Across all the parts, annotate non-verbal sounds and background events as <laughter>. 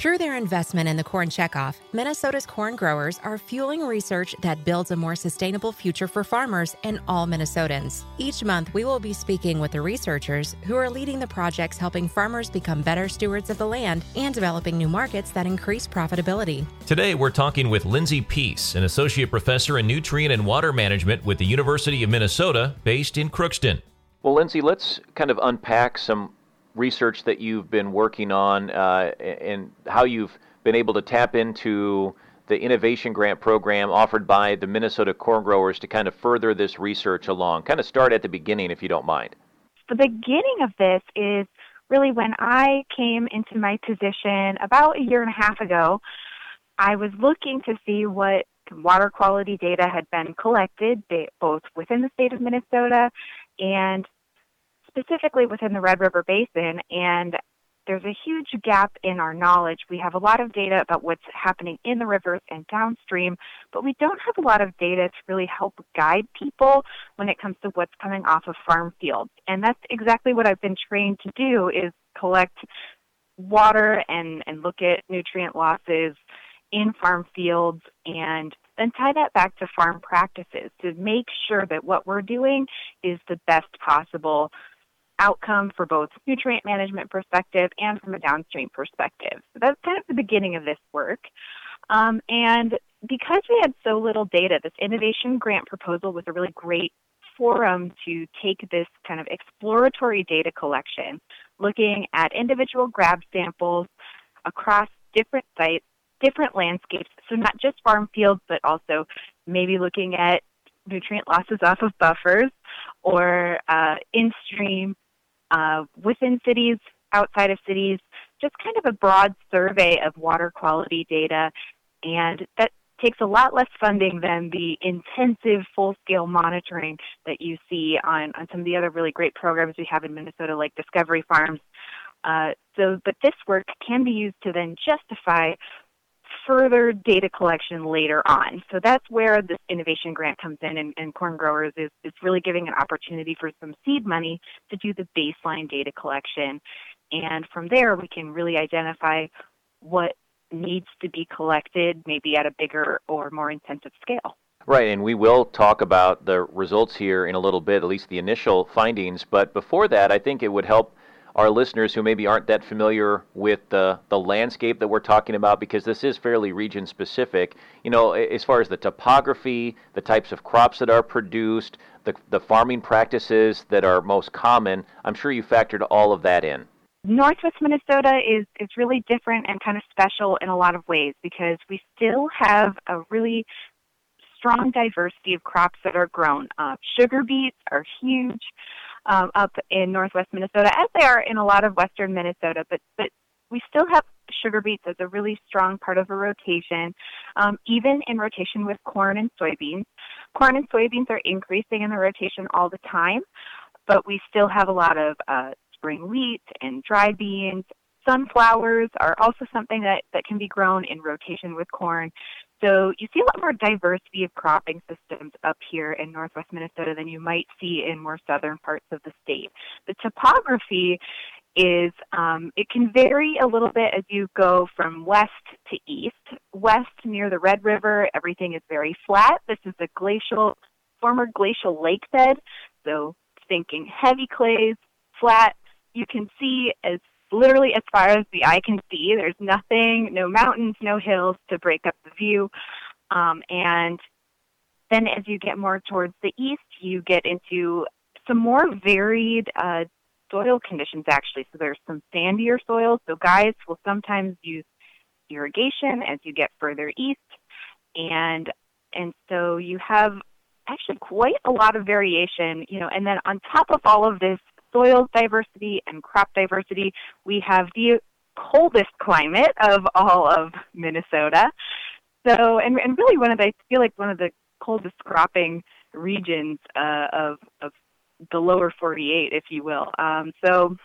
Through their investment in the corn checkoff, Minnesota's corn growers are fueling research that builds a more sustainable future for farmers and all Minnesotans. Each month, we will be speaking with the researchers who are leading the projects helping farmers become better stewards of the land and developing new markets that increase profitability. Today, we're talking with Lindsey Pease, an associate professor in nutrient and water management with the University of Minnesota, based in Crookston. Well, Lindsey, let's kind of unpack some research that you've been working on uh, and how you've been able to tap into the innovation grant program offered by the Minnesota corn growers to kind of further this research along. Kind of start at the beginning, if you don't mind. The beginning of this is really when I came into my position about a year and a half ago. I was looking to see what water quality data had been collected both within the state of Minnesota and specifically within the Red River Basin, and there's a huge gap in our knowledge. We have a lot of data about what's happening in the rivers and downstream, but we don't have a lot of data to really help guide people when it comes to what's coming off of farm fields. And that's exactly what I've been trained to do is collect water and, and look at nutrient losses in farm fields and then tie that back to farm practices to make sure that what we're doing is the best possible outcome for both nutrient management perspective and from a downstream perspective. So that's kind of the beginning of this work. Um, and because we had so little data, this innovation grant proposal was a really great forum to take this kind of exploratory data collection, looking at individual grab samples across different sites, different landscapes, so not just farm fields, but also maybe looking at nutrient losses off of buffers or uh, in stream uh, within cities, outside of cities, just kind of a broad survey of water quality data. And that takes a lot less funding than the intensive full scale monitoring that you see on, on some of the other really great programs we have in Minnesota, like Discovery Farms. Uh, so, but this work can be used to then justify further data collection later on. So that's where this innovation grant comes in, and, and corn growers is, is really giving an opportunity for some seed money to do the baseline data collection. And from there, we can really identify what needs to be collected, maybe at a bigger or more intensive scale. Right, and we will talk about the results here in a little bit, at least the initial findings. But before that, I think it would help our listeners who maybe aren't that familiar with the, the landscape that we're talking about because this is fairly region specific. You know, as far as the topography, the types of crops that are produced, the, the farming practices that are most common, I'm sure you factored all of that in. Northwest Minnesota is, is really different and kind of special in a lot of ways because we still have a really strong diversity of crops that are grown. Uh, sugar beets are huge um, up in northwest Minnesota, as they are in a lot of western Minnesota. But but we still have sugar beets as a really strong part of a rotation, um, even in rotation with corn and soybeans. Corn and soybeans are increasing in the rotation all the time, but we still have a lot of uh, spring wheat and dry beans. Sunflowers are also something that, that can be grown in rotation with corn. So you see a lot more diversity of cropping systems up here in northwest Minnesota than you might see in more southern parts of the state. The topography is um, it can vary a little bit as you go from west to east. West near the Red River, everything is very flat. This is a glacial, former glacial lake bed, so thinking heavy clays, flat. You can see as literally as far as the eye can see. There's nothing, no mountains, no hills to break up the view. Um, and then as you get more towards the east, you get into some more varied uh, soil conditions actually. So there's some sandier soils. So guys will sometimes use irrigation as you get further east. And and so you have actually quite a lot of variation, you know, and then on top of all of this soil diversity and crop diversity. We have the coldest climate of all of Minnesota. So, and, and really one of the, I feel like one of the coldest cropping regions uh, of, of the lower 48, if you will. Um, so,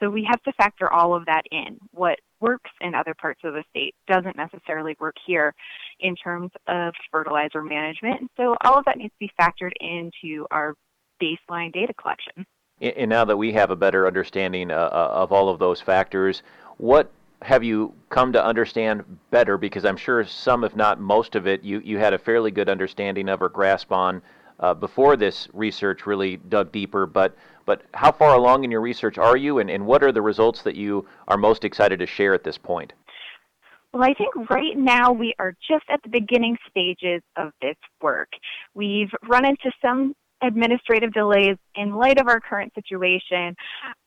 so we have to factor all of that in. What works in other parts of the state doesn't necessarily work here in terms of fertilizer management. So all of that needs to be factored into our baseline data collection. And now that we have a better understanding uh, uh, of all of those factors, what have you come to understand better? Because I'm sure some, if not most of it, you, you had a fairly good understanding of or grasp on uh, before this research really dug deeper. But but how far along in your research are you, and, and what are the results that you are most excited to share at this point? Well, I think right now we are just at the beginning stages of this work. We've run into some administrative delays in light of our current situation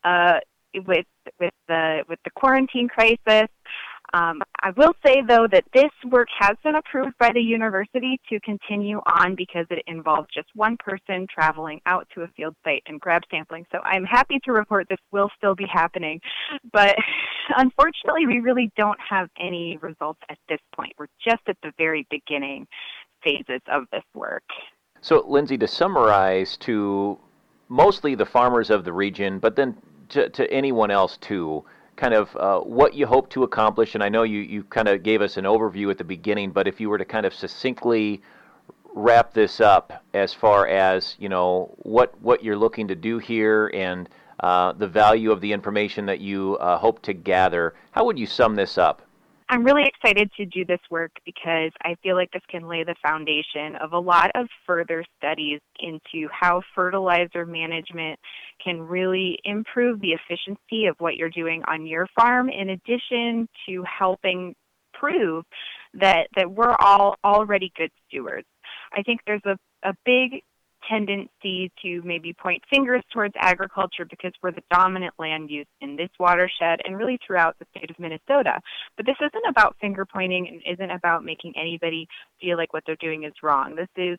uh, with with the with the quarantine crisis. Um, I will say, though, that this work has been approved by the university to continue on because it involves just one person traveling out to a field site and grab sampling. So I'm happy to report this will still be happening. But <laughs> unfortunately, we really don't have any results at this point. We're just at the very beginning phases of this work. So, Lindsey, to summarize to mostly the farmers of the region, but then to, to anyone else too, kind of uh, what you hope to accomplish. And I know you, you kind of gave us an overview at the beginning, but if you were to kind of succinctly wrap this up as far as you know what what you're looking to do here and uh, the value of the information that you uh, hope to gather, how would you sum this up? I'm really excited to do this work because I feel like this can lay the foundation of a lot of further studies into how fertilizer management can really improve the efficiency of what you're doing on your farm in addition to helping prove that that we're all already good stewards. I think there's a, a big tendency to maybe point fingers towards agriculture because we're the dominant land use in this watershed and really throughout the state of Minnesota. But this isn't about finger pointing and isn't about making anybody feel like what they're doing is wrong. This is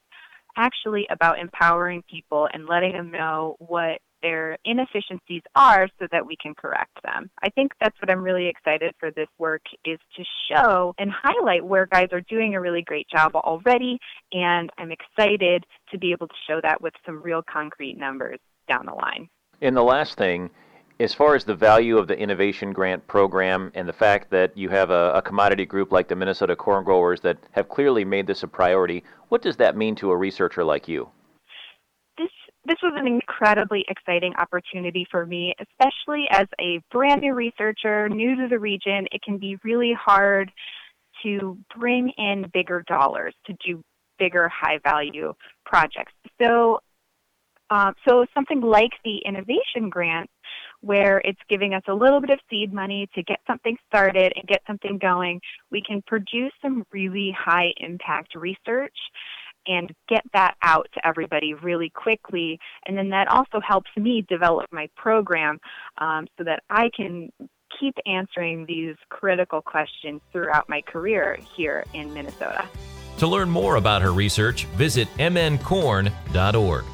actually about empowering people and letting them know what their inefficiencies are so that we can correct them. I think that's what I'm really excited for this work is to show and highlight where guys are doing a really great job already and I'm excited to be able to show that with some real concrete numbers down the line. And the last thing as far as the value of the innovation grant program and the fact that you have a, a, commodity group like the Minnesota corn growers that have clearly made this a priority, what does that mean to a researcher like you? This was an incredibly exciting opportunity for me, especially as a brand new researcher, new to the region. It can be really hard to bring in bigger dollars to do bigger, high value projects. So, um, so something like the innovation grant, where it's giving us a little bit of seed money to get something started and get something going, we can produce some really high impact research and get that out to everybody really quickly. And then that also helps me develop my program um, so that I can keep answering these critical questions throughout my career here in Minnesota. To learn more about her research, visit mncorn.org.